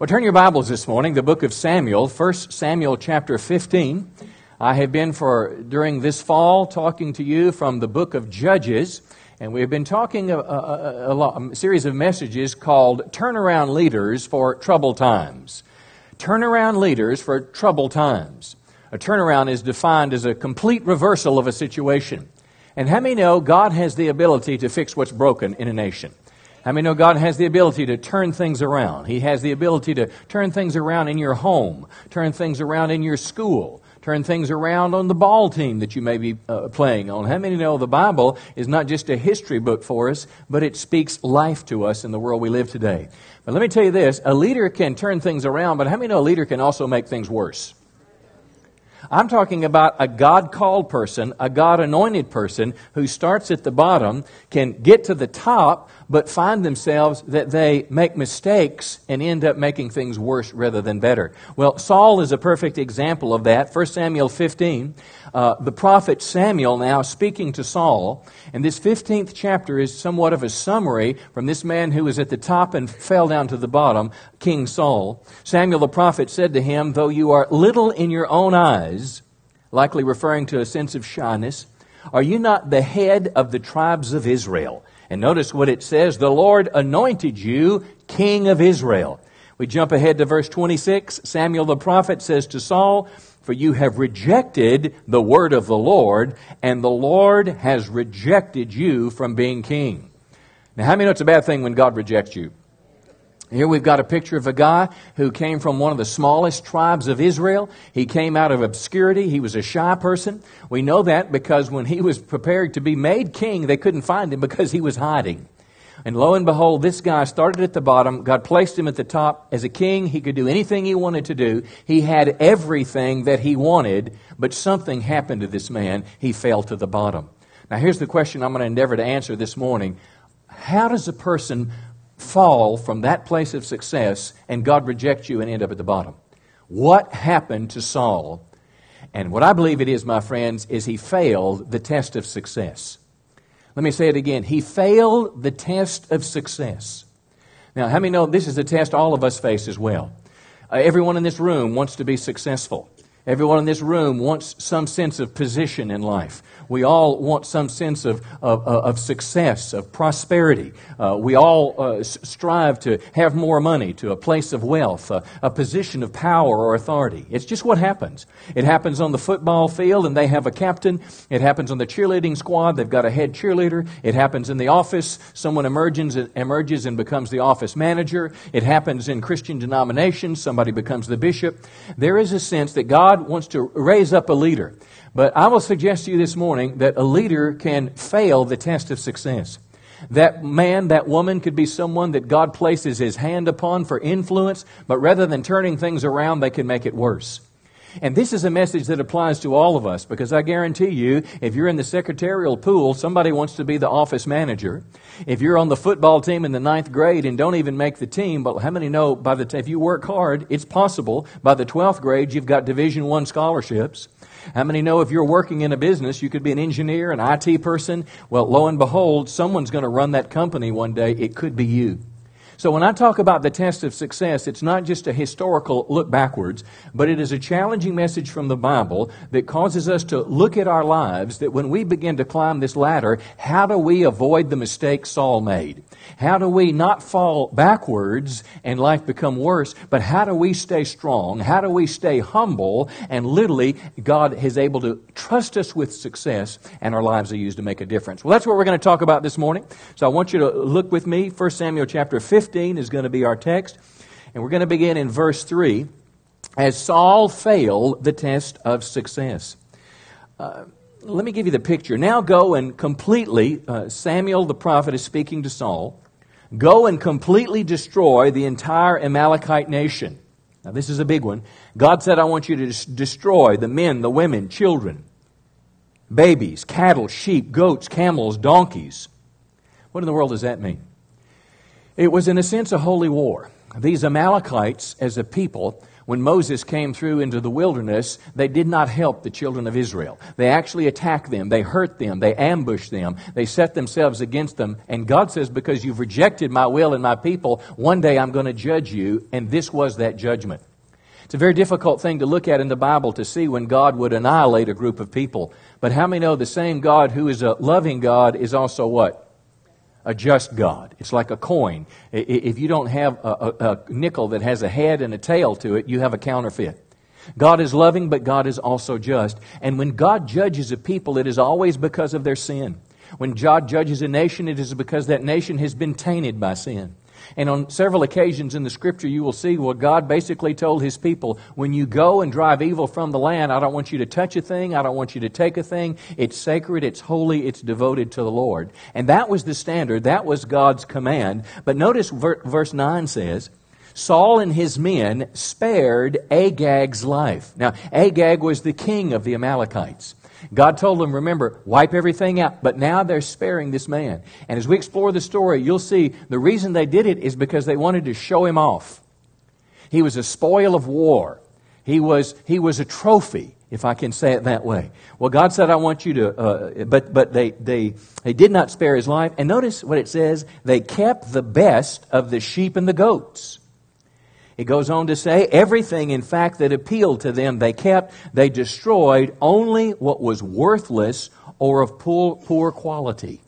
Well, turn your Bibles this morning, the book of Samuel, 1 Samuel chapter 15. I have been for, during this fall, talking to you from the book of Judges, and we have been talking a, a, a, a series of messages called Turnaround Leaders for Troubled Times. Turnaround Leaders for Troubled Times. A turnaround is defined as a complete reversal of a situation. And how many know God has the ability to fix what's broken in a nation? How many know God has the ability to turn things around? He has the ability to turn things around in your home, turn things around in your school, turn things around on the ball team that you may be uh, playing on. How many know the Bible is not just a history book for us, but it speaks life to us in the world we live today? But let me tell you this a leader can turn things around, but how many know a leader can also make things worse? I'm talking about a God called person, a God anointed person who starts at the bottom, can get to the top, but find themselves that they make mistakes and end up making things worse rather than better. Well, Saul is a perfect example of that. 1 Samuel 15, uh, the prophet Samuel now speaking to Saul, and this 15th chapter is somewhat of a summary from this man who was at the top and fell down to the bottom, King Saul. Samuel the prophet said to him, Though you are little in your own eyes, likely referring to a sense of shyness, are you not the head of the tribes of Israel? And notice what it says the Lord anointed you king of Israel. We jump ahead to verse 26. Samuel the prophet says to Saul, For you have rejected the word of the Lord, and the Lord has rejected you from being king. Now, how many know it's a bad thing when God rejects you? Here we've got a picture of a guy who came from one of the smallest tribes of Israel. He came out of obscurity. He was a shy person. We know that because when he was prepared to be made king, they couldn't find him because he was hiding. And lo and behold, this guy started at the bottom. God placed him at the top. As a king, he could do anything he wanted to do. He had everything that he wanted, but something happened to this man. He fell to the bottom. Now, here's the question I'm going to endeavor to answer this morning How does a person fall from that place of success and God rejects you and end up at the bottom. What happened to Saul? And what I believe it is, my friends, is he failed the test of success. Let me say it again. He failed the test of success. Now, how many know this is a test all of us face as well? Uh, everyone in this room wants to be successful. Everyone in this room wants some sense of position in life. We all want some sense of, of, of success, of prosperity. Uh, we all uh, strive to have more money, to a place of wealth, uh, a position of power or authority. It's just what happens. It happens on the football field, and they have a captain. It happens on the cheerleading squad. They've got a head cheerleader. It happens in the office. Someone emerges, emerges and becomes the office manager. It happens in Christian denominations. Somebody becomes the bishop. There is a sense that God wants to raise up a leader. But I will suggest to you this morning that a leader can fail the test of success. That man, that woman could be someone that God places his hand upon for influence, but rather than turning things around, they can make it worse. And this is a message that applies to all of us because I guarantee you, if you're in the secretarial pool, somebody wants to be the office manager. If you're on the football team in the ninth grade and don't even make the team, but how many know by the t- if you work hard, it's possible by the twelfth grade you've got Division One scholarships. How many know if you're working in a business, you could be an engineer, an IT person? Well, lo and behold, someone's going to run that company one day. It could be you. So when I talk about the test of success, it's not just a historical look backwards, but it is a challenging message from the Bible that causes us to look at our lives that when we begin to climb this ladder, how do we avoid the mistake Saul made? How do we not fall backwards and life become worse, but how do we stay strong? How do we stay humble? And literally, God is able to trust us with success and our lives are used to make a difference. Well, that's what we're going to talk about this morning. So I want you to look with me, 1 Samuel chapter 15. 15 is going to be our text. And we're going to begin in verse 3 as Saul failed the test of success. Uh, let me give you the picture. Now go and completely, uh, Samuel the prophet is speaking to Saul, go and completely destroy the entire Amalekite nation. Now, this is a big one. God said, I want you to des- destroy the men, the women, children, babies, cattle, sheep, goats, camels, donkeys. What in the world does that mean? It was, in a sense, a holy war. These Amalekites, as a people, when Moses came through into the wilderness, they did not help the children of Israel. They actually attacked them, they hurt them, they ambushed them, they set themselves against them. And God says, Because you've rejected my will and my people, one day I'm going to judge you. And this was that judgment. It's a very difficult thing to look at in the Bible to see when God would annihilate a group of people. But how many know the same God who is a loving God is also what? A just God. It's like a coin. If you don't have a, a, nickel that has a head and a tail to it, you have a counterfeit. God is loving, but God is also just. And when God judges a people, it is always because of their sin. When God judges a nation, it is because that nation has been tainted by sin. And on several occasions in the scripture, you will see what God basically told his people when you go and drive evil from the land, I don't want you to touch a thing, I don't want you to take a thing. It's sacred, it's holy, it's devoted to the Lord. And that was the standard, that was God's command. But notice verse 9 says, Saul and his men spared Agag's life. Now, Agag was the king of the Amalekites. God told them, remember, wipe everything out. But now they're sparing this man. And as we explore the story, you'll see the reason they did it is because they wanted to show him off. He was a spoil of war. He was, he was a trophy, if I can say it that way. Well, God said, I want you to, uh, but, but they, they, they did not spare his life. And notice what it says they kept the best of the sheep and the goats. It goes on to say, everything, in fact, that appealed to them they kept. They destroyed only what was worthless or of poor, poor quality.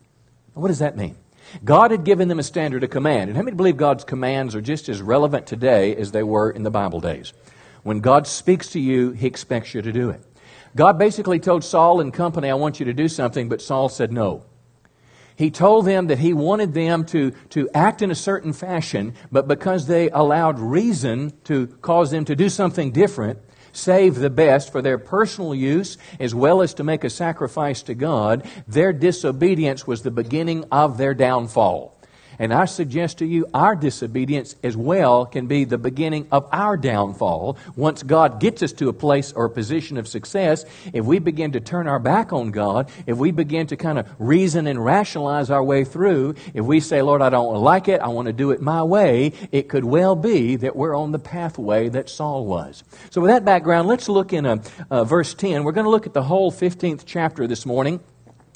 What does that mean? God had given them a standard, a command. And how many believe God's commands are just as relevant today as they were in the Bible days? When God speaks to you, He expects you to do it. God basically told Saul and company, I want you to do something, but Saul said no. He told them that he wanted them to, to act in a certain fashion, but because they allowed reason to cause them to do something different, save the best for their personal use as well as to make a sacrifice to God, their disobedience was the beginning of their downfall. And I suggest to you, our disobedience as well can be the beginning of our downfall. Once God gets us to a place or a position of success, if we begin to turn our back on God, if we begin to kind of reason and rationalize our way through, if we say, Lord, I don't like it, I want to do it my way, it could well be that we're on the pathway that Saul was. So, with that background, let's look in a, uh, verse 10. We're going to look at the whole 15th chapter this morning.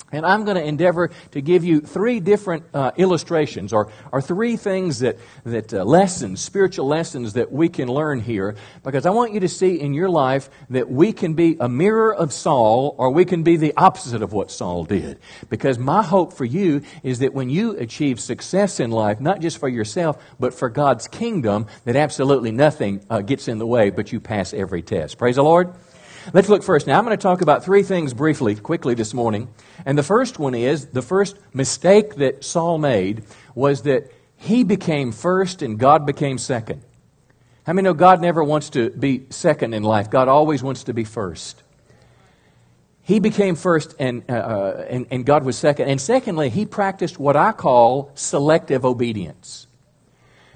And I'm going to endeavor to give you three different uh, illustrations or, or three things that, that uh, lessons, spiritual lessons that we can learn here because I want you to see in your life that we can be a mirror of Saul or we can be the opposite of what Saul did. Because my hope for you is that when you achieve success in life, not just for yourself, but for God's kingdom, that absolutely nothing uh, gets in the way, but you pass every test. Praise the Lord. Let's look first. Now, I'm going to talk about three things briefly, quickly this morning. And the first one is the first mistake that Saul made was that he became first and God became second. How many know God never wants to be second in life? God always wants to be first. He became first and, uh, uh and, and God was second. And secondly, he practiced what I call selective obedience.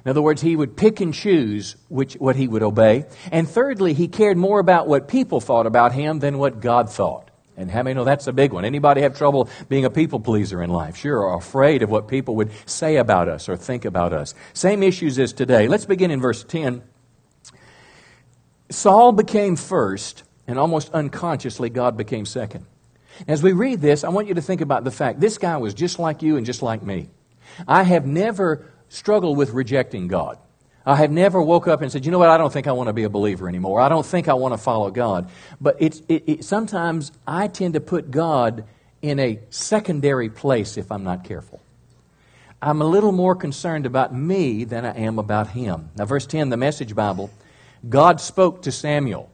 In other words, he would pick and choose which, what he would obey. And thirdly, he cared more about what people thought about him than what God thought. And how many know that's a big one? Anybody have trouble being a people pleaser in life? Sure, afraid of what people would say about us or think about us. Same issues as today. Let's begin in verse 10. Saul became first, and almost unconsciously, God became second. As we read this, I want you to think about the fact this guy was just like you and just like me. I have never struggled with rejecting God. I have never woke up and said, you know what, I don't think I want to be a believer anymore. I don't think I want to follow God. But it's, it, it, sometimes I tend to put God in a secondary place if I'm not careful. I'm a little more concerned about me than I am about Him. Now, verse 10, the Message Bible, God spoke to Samuel.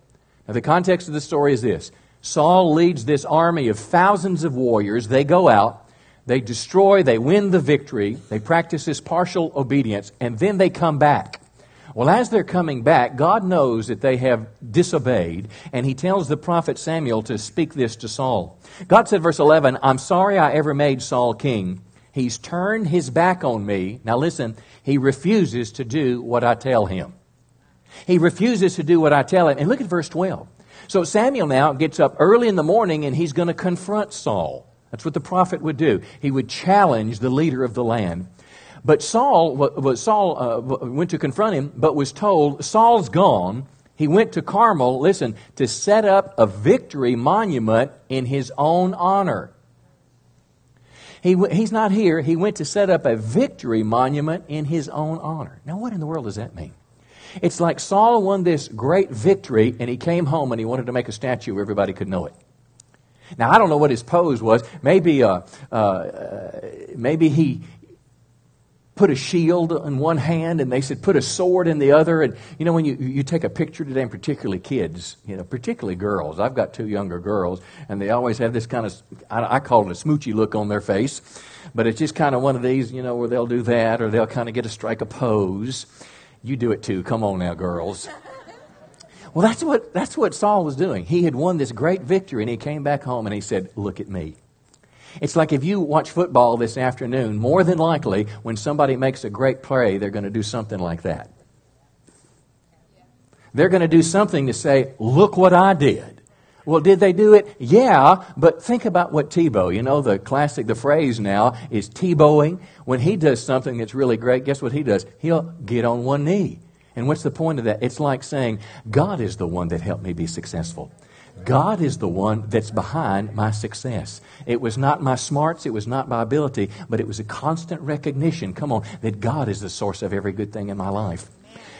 Now, the context of the story is this Saul leads this army of thousands of warriors. They go out. They destroy, they win the victory, they practice this partial obedience, and then they come back. Well, as they're coming back, God knows that they have disobeyed, and he tells the prophet Samuel to speak this to Saul. God said, verse 11, I'm sorry I ever made Saul king. He's turned his back on me. Now listen, he refuses to do what I tell him. He refuses to do what I tell him. And look at verse 12. So Samuel now gets up early in the morning and he's going to confront Saul. That's what the prophet would do. He would challenge the leader of the land. But Saul, Saul uh, went to confront him, but was told, Saul's gone. He went to Carmel, listen, to set up a victory monument in his own honor. He, he's not here. He went to set up a victory monument in his own honor. Now, what in the world does that mean? It's like Saul won this great victory and he came home and he wanted to make a statue where everybody could know it. Now, I don't know what his pose was. Maybe, uh, uh, maybe he, put a shield in one hand and they said put a sword in the other. And you know when you, you take a picture today and particularly kids you know particularly girls. I've got two younger girls and they always have this kind of i, I call it a smoochy look on their face. But it's just kind of one of these you know where they'll do that or they'll kind of get a strike a pose. You do it too. Come on now girls well that's what that's what saul was doing he had won this great victory and he came back home and he said look at me it's like if you watch football this afternoon, more than likely, when somebody makes a great play, they're going to do something like that. They're going to do something to say, Look what I did. Well, did they do it? Yeah, but think about what Tebow, you know, the classic, the phrase now is Tebowing. When he does something that's really great, guess what he does? He'll get on one knee. And what's the point of that? It's like saying, God is the one that helped me be successful. God is the one that's behind my success. It was not my smarts, it was not my ability, but it was a constant recognition, come on, that God is the source of every good thing in my life.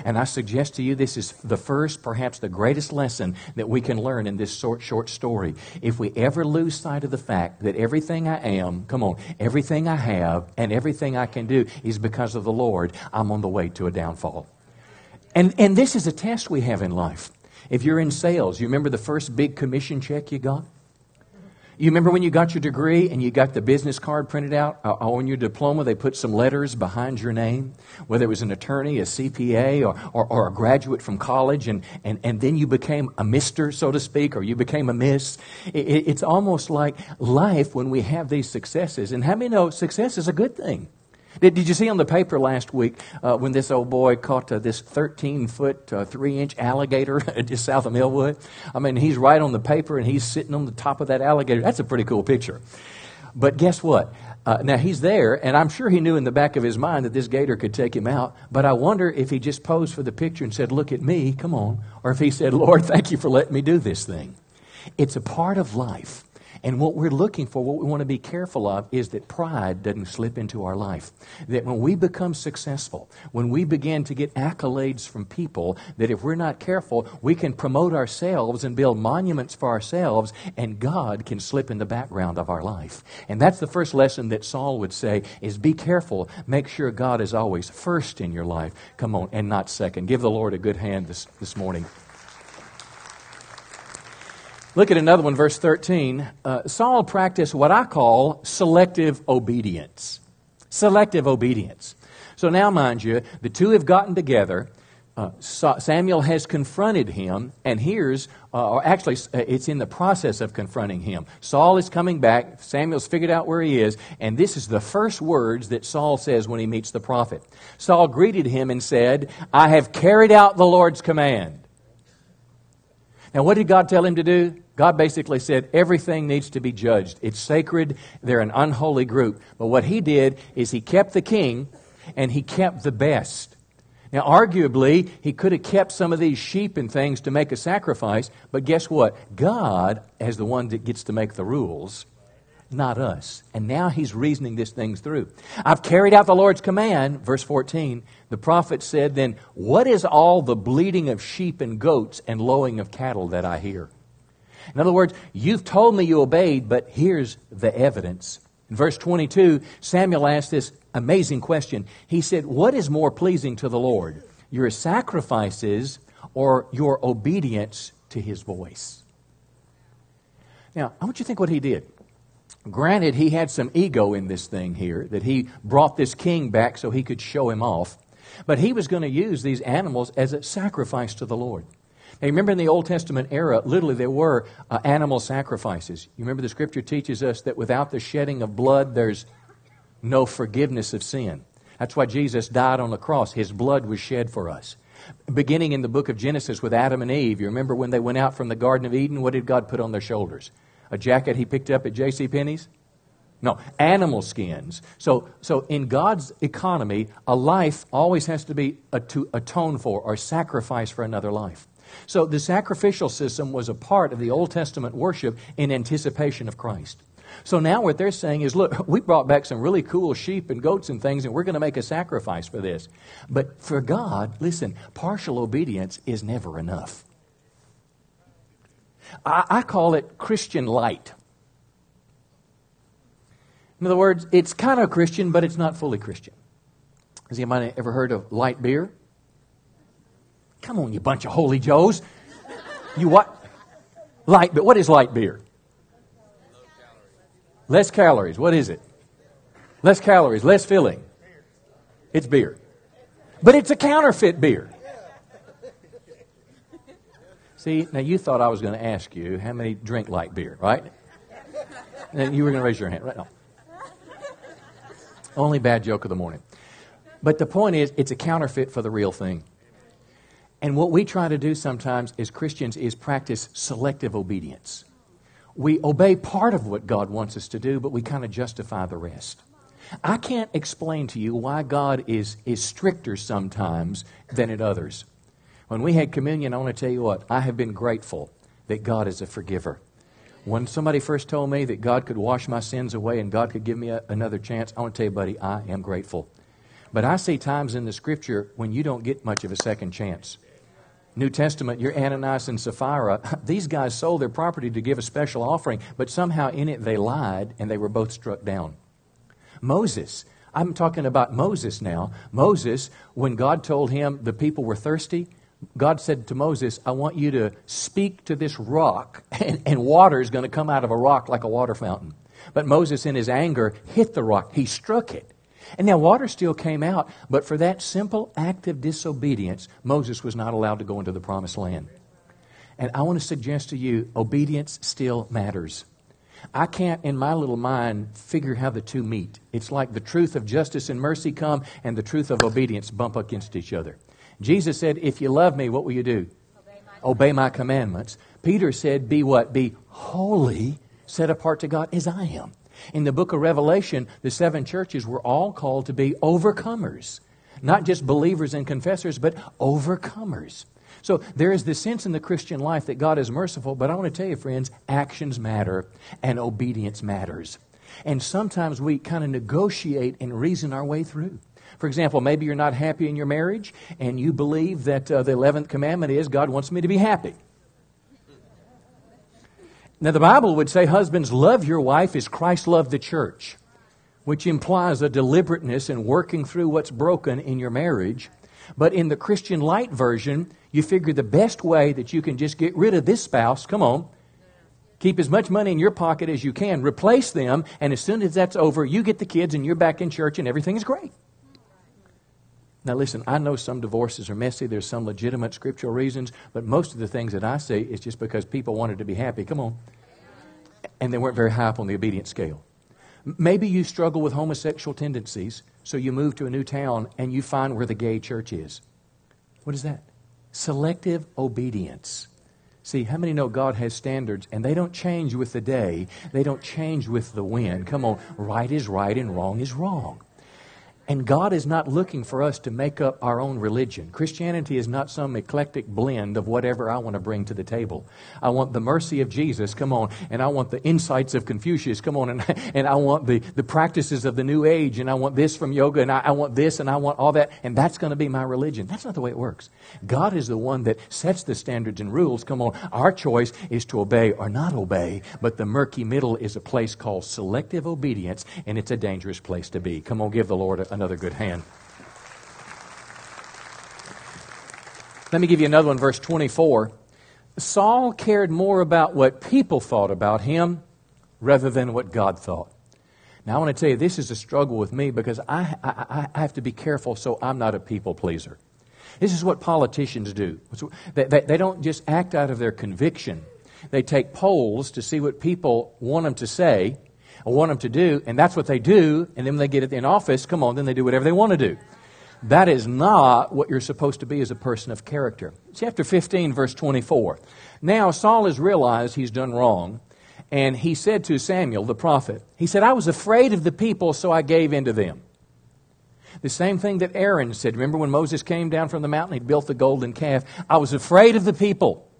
And I suggest to you this is the first, perhaps the greatest lesson that we can learn in this short, short story. If we ever lose sight of the fact that everything I am, come on, everything I have and everything I can do is because of the Lord, I'm on the way to a downfall. And, and this is a test we have in life. If you're in sales, you remember the first big commission check you got? You remember when you got your degree and you got the business card printed out? Uh, on your diploma, they put some letters behind your name, whether it was an attorney, a CPA, or, or, or, a graduate from college, and, and, and then you became a mister, so to speak, or you became a miss. It, it's almost like life when we have these successes. And how many know success is a good thing? Did, did you see on the paper last week uh, when this old boy caught uh, this 13 foot, uh, 3 inch alligator just south of Millwood? I mean, he's right on the paper and he's sitting on the top of that alligator. That's a pretty cool picture. But guess what? Uh, now he's there, and I'm sure he knew in the back of his mind that this gator could take him out. But I wonder if he just posed for the picture and said, Look at me, come on. Or if he said, Lord, thank you for letting me do this thing. It's a part of life. And what we're looking for, what we want to be careful of, is that pride doesn't slip into our life. That when we become successful, when we begin to get accolades from people, that if we're not careful, we can promote ourselves and build monuments for ourselves, and God can slip in the background of our life. And that's the first lesson that Saul would say is be careful. Make sure God is always first in your life. Come on, and not second. Give the Lord a good hand this, this morning. Look at another one, verse 13. Uh, Saul practiced what I call selective obedience. Selective obedience. So now, mind you, the two have gotten together. Uh, Samuel has confronted him, and here's, uh, or actually, uh, it's in the process of confronting him. Saul is coming back. Samuel's figured out where he is, and this is the first words that Saul says when he meets the prophet. Saul greeted him and said, I have carried out the Lord's command. Now, what did God tell him to do? God basically said everything needs to be judged. It's sacred. They're an unholy group. But what he did is he kept the king and he kept the best. Now, arguably, he could have kept some of these sheep and things to make a sacrifice, but guess what? God, as the one that gets to make the rules, not us. And now he's reasoning these things through. I've carried out the Lord's command, verse 14. The prophet said, Then what is all the bleating of sheep and goats and lowing of cattle that I hear? In other words, you've told me you obeyed, but here's the evidence. In verse 22, Samuel asked this amazing question. He said, What is more pleasing to the Lord, your sacrifices or your obedience to his voice? Now, I want you to think what he did. Granted, he had some ego in this thing here, that he brought this king back so he could show him off. But he was going to use these animals as a sacrifice to the Lord. Now, remember in the Old Testament era, literally there were uh, animal sacrifices. You remember the scripture teaches us that without the shedding of blood, there's no forgiveness of sin. That's why Jesus died on the cross. His blood was shed for us. Beginning in the book of Genesis with Adam and Eve, you remember when they went out from the Garden of Eden, what did God put on their shoulders? A jacket he picked up at J.C. Penney's? No, animal skins. So, so in God's economy, a life always has to be a, to atone for or sacrifice for another life. So the sacrificial system was a part of the Old Testament worship in anticipation of Christ. So now what they're saying is, look, we brought back some really cool sheep and goats and things, and we're going to make a sacrifice for this. But for God, listen, partial obedience is never enough. I, I call it Christian light. In other words, it's kind of Christian, but it's not fully Christian. Has anybody ever heard of light beer? Come on, you bunch of holy joes. You what? Light beer. What is light beer? Less calories. What is it? Less calories, less filling. It's beer. But it's a counterfeit beer. See, now you thought I was going to ask you how many drink light beer, right? And you were going to raise your hand, right? No. Only bad joke of the morning. But the point is, it's a counterfeit for the real thing. And what we try to do sometimes as Christians is practice selective obedience. We obey part of what God wants us to do, but we kind of justify the rest. I can't explain to you why God is, is stricter sometimes than at others. When we had communion, I want to tell you what, I have been grateful that God is a forgiver. When somebody first told me that God could wash my sins away and God could give me a, another chance, I want to tell you, buddy, I am grateful. But I see times in the scripture when you don't get much of a second chance. New Testament, you're Ananias and Sapphira. These guys sold their property to give a special offering, but somehow in it they lied and they were both struck down. Moses, I'm talking about Moses now. Moses, when God told him the people were thirsty, God said to Moses, I want you to speak to this rock, and, and water is going to come out of a rock like a water fountain. But Moses, in his anger, hit the rock. He struck it. And now water still came out, but for that simple act of disobedience, Moses was not allowed to go into the promised land. And I want to suggest to you, obedience still matters. I can't, in my little mind, figure how the two meet. It's like the truth of justice and mercy come and the truth of obedience bump against each other. Jesus said, If you love me, what will you do? Obey my, commandments. Peter said, Be what? Be holy, set apart to God as I am. In the book of Revelation, the seven churches were all called to be overcomers. Not just believers and confessors, but overcomers. So there is this sense in the Christian life that God is merciful, but I want to tell you, friends, actions matter and obedience matters. And sometimes we kind of negotiate and reason our way through. For example, maybe you're not happy in your marriage and you believe that uh, the 11th commandment is God wants me to be happy. Now, the Bible would say, Husbands, love your wife as Christ loved the church, which implies a deliberateness in working through what's broken in your marriage. But in the Christian light version, you figure the best way that you can just get rid of this spouse, come on, keep as much money in your pocket as you can, replace them, and as soon as that's over, you get the kids and you're back in church and everything is great. Now, listen, I know some divorces are messy. There's some legitimate scriptural reasons, but most of the things that I see is just because people wanted to be happy. Come on. And they weren't very high up on the obedience scale. Maybe you struggle with homosexual tendencies, so you move to a new town and you find where the gay church is. What is that? Selective obedience. See, how many know God has standards and they don't change with the day, they don't change with the wind? Come on, right is right and wrong is wrong. And God is not looking for us to make up our own religion. Christianity is not some eclectic blend of whatever I want to bring to the table. I want the mercy of Jesus, come on, and I want the insights of Confucius, come on, and, and I want the, the practices of the New Age, and I want this from yoga, and I, I want this, and I want all that, and that's going to be my religion. That's not the way it works. God is the one that sets the standards and rules. Come on, our choice is to obey or not obey, but the murky middle is a place called selective obedience, and it's a dangerous place to be. Come on, give the Lord a another good hand. Let me give you another one, verse 24. Saul cared more about what people thought about him rather than what God thought. Now, I want to tell you, this is a struggle with me because I, I, I have to be careful so I'm not a people pleaser. This is what politicians do. They, they, they, don't just act out of their conviction. They take polls to see what people want them to say, I want them to do, and that's what they do, and then when they get it in office, come on, then they do whatever they want to do. That is not what you're supposed to be as a person of character. Chapter 15, verse 24. Now Saul has realized he's done wrong, and he said to Samuel, the prophet, he said, I was afraid of the people, so I gave in to them. The same thing that Aaron said. Remember when Moses came down from the mountain, he built the golden calf. I was afraid of the people.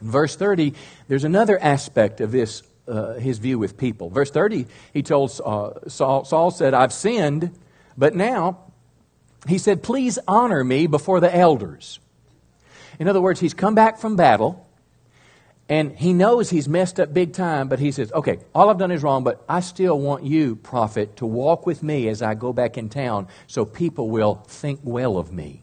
In verse 30, there's another aspect of this, uh, his view with people. Verse 30, he told uh, Saul, Saul said, I've sinned, but now, he said, please honor me before the elders. In other words, he's come back from battle. And he knows he's messed up big time, but he says, okay, all I've done is wrong, but I still want you, prophet, to walk with me as I go back in town so people will think well of me.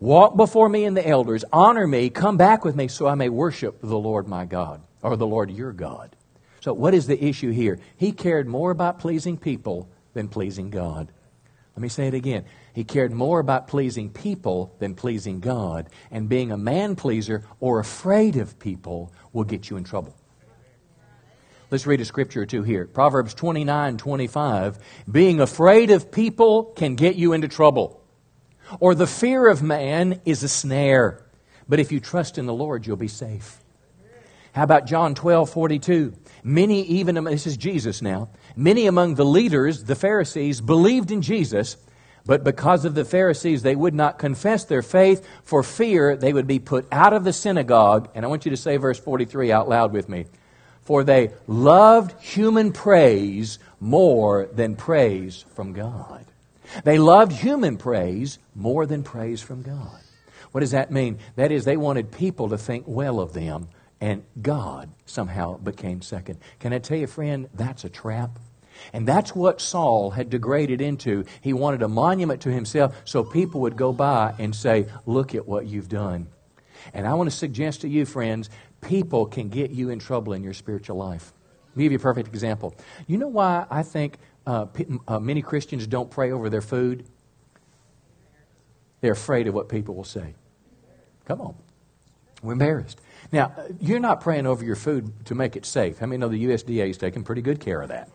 Walk before me and the elders, honor me, come back with me so I may worship the Lord my God, or the Lord your God. So, what is the issue here? He cared more about pleasing people than pleasing God. Let me say it again. He cared more about pleasing people than pleasing God. And being a man pleaser or afraid of people will get you in trouble. Let's read a scripture or two here. Proverbs 29 25. Being afraid of people can get you into trouble. Or the fear of man is a snare. But if you trust in the Lord, you'll be safe. How about John 12 42? Many, even, this is Jesus now, many among the leaders, the Pharisees, believed in Jesus but because of the Pharisees, they would not confess their faith for fear they would be put out of the synagogue. And I want you to say verse 43 out loud with me. For they loved human praise more than praise from God. They loved human praise more than praise from God. What does that mean? That is, they wanted people to think well of them, and God somehow became second. Can I tell you, friend, that's a trap? And that's what Saul had degraded into. He wanted a monument to himself so people would go by and say, Look at what you've done. And I want to suggest to you, friends, people can get you in trouble in your spiritual life. Give you a perfect example. You know why I think uh, p- uh, many Christians don't pray over their food? They're afraid of what people will say. Come on. We're embarrassed. Now, you're not praying over your food to make it safe. How many know the USDA is taking pretty good care of that?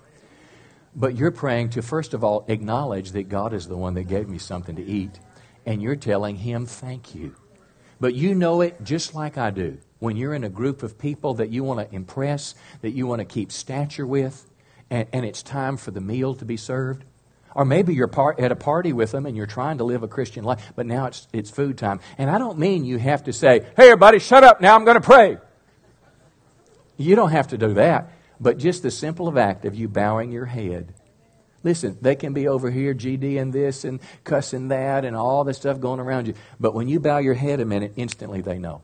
But you're praying to, first of all, acknowledge that God is the one that gave me something to eat. And you're telling Him, thank you. But you know it just like I do. When you're in a group of people that you want to impress, that you want to keep stature with, and, and it's time for the meal to be served. Or maybe you're at a party with them and you're trying to live a Christian life, but now it's, it's food time. And I don't mean you have to say, hey, everybody, shut up, now I'm going to pray. You don't have to do that. But just the simple act of you bowing your head. Listen, they can be over here GD and this and cussing that and all this stuff going around you. But when you bow your head a minute, instantly they know.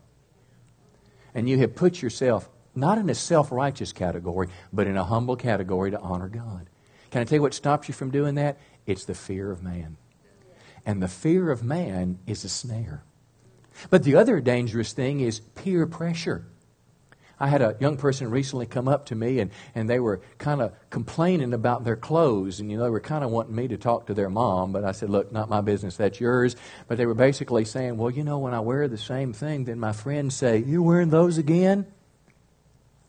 And you have put yourself not in a self righteous category, but in a humble category to honor God. Can I tell you what stops you from doing that? It's the fear of man. And the fear of man is a snare. But the other dangerous thing is peer pressure. I had a young person recently come up to me and, and they were kind of complaining about their clothes. And, you know, they were kind of wanting me to talk to their mom. But I said, look, not my business, that's yours. But they were basically saying, well, you know, when I wear the same thing, then my friends say, you're wearing those again?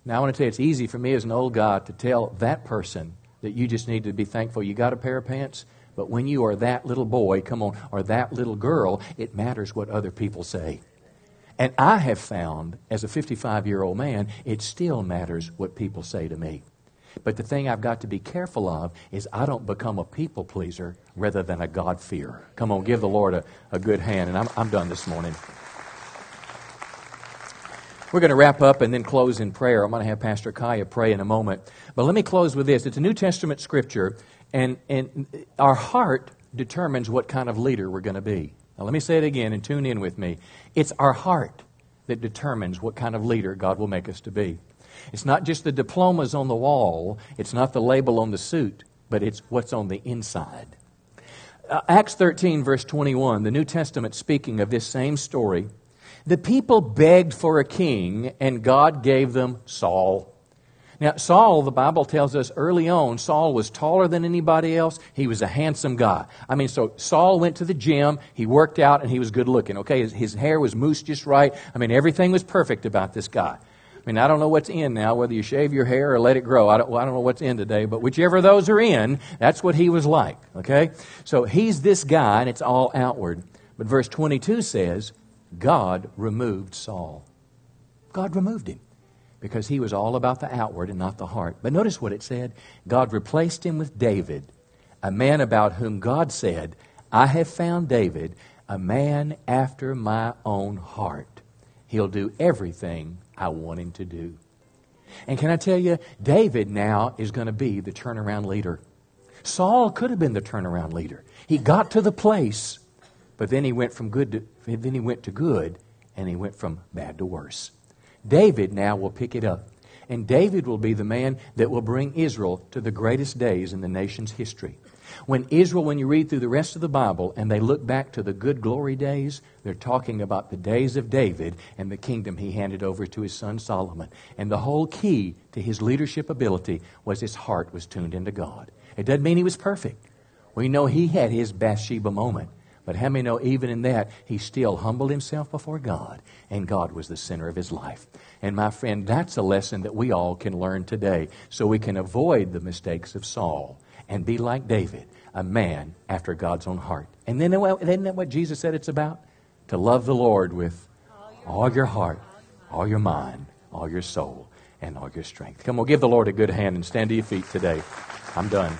Now, I want to tell you, it's easy for me as an old guy to tell that person that you just need to be thankful you got a pair of pants. But when you are that little boy, come on, or that little girl, it matters what other people say. And I have found, as a 55 year old man, it still matters what people say to me. But the thing I've got to be careful of is I don't become a people pleaser rather than a God-fearer. Come on, give the Lord a, a good hand. And I'm, I'm done this morning. We're going to wrap up and then close in prayer. I'm going to have Pastor Kaya pray in a moment. But let me close with this. It's a New Testament scripture, and, and our heart determines what kind of leader we're going to be. Now, let me say it again and tune in with me. It's our heart that determines what kind of leader God will make us to be. It's not just the diplomas on the wall, it's not the label on the suit, but it's what's on the inside. Uh, Acts 13, verse 21, the New Testament speaking of this same story. The people begged for a king, and God gave them Saul. Now, Saul, the Bible tells us early on, Saul was taller than anybody else. He was a handsome guy. I mean, so Saul went to the gym, he worked out, and he was good looking. Okay, his, his hair was moosed just right. I mean, everything was perfect about this guy. I mean, I don't know what's in now, whether you shave your hair or let it grow. I don't, I don't know what's in today, but whichever of those are in, that's what he was like. Okay? So he's this guy, and it's all outward. But verse 22 says, God removed Saul. God removed him because he was all about the outward and not the heart. But notice what it said God replaced him with David, a man about whom God said, I have found David a man after my own heart. He'll do everything I want him to do. And can I tell you, David now is going to be the turnaround leader. Saul could have been the turnaround leader. He got to the place, but then he went from good to, then he went to good, and he went from bad to worse. David now will pick it up. And David will be the man that will bring Israel to the greatest days in the nation's history. When Israel, when you read through the rest of the Bible and they look back to the good glory days, they're talking about the days of David and the kingdom he handed over to his son Solomon. And the whole key to his leadership ability was his heart was tuned into God. It doesn't mean he was perfect. We know he had his Bathsheba moment. But how many know even in that, he still humbled himself before God, and God was the center of his life. And my friend, that's a lesson that we all can learn today so we can avoid the mistakes of Saul and be like David, a man after God's own heart. And then isn't that what Jesus said it's about? To love the Lord with all your heart, all your mind, all your soul, and all your strength. Come on, give the Lord a good hand and stand to your feet today. I'm done.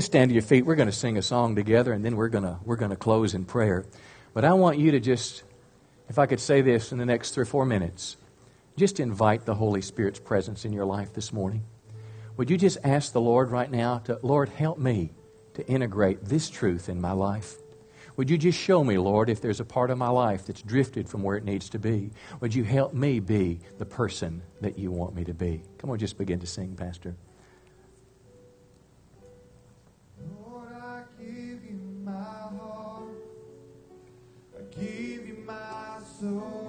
Stand to your feet. We're going to sing a song together, and then we're going to, we're going to close in prayer. But I want you to just, if I could say this in the next three or four minutes, just invite the Holy Spirit's presence in your life this morning. Would you just ask the Lord right now to, Lord, help me to integrate this truth in my life? Would you just show me, Lord, if there's a part of my life that's drifted from where it needs to be? Would you help me be the person that you want me to be? Come on, just begin to sing, Pastor. You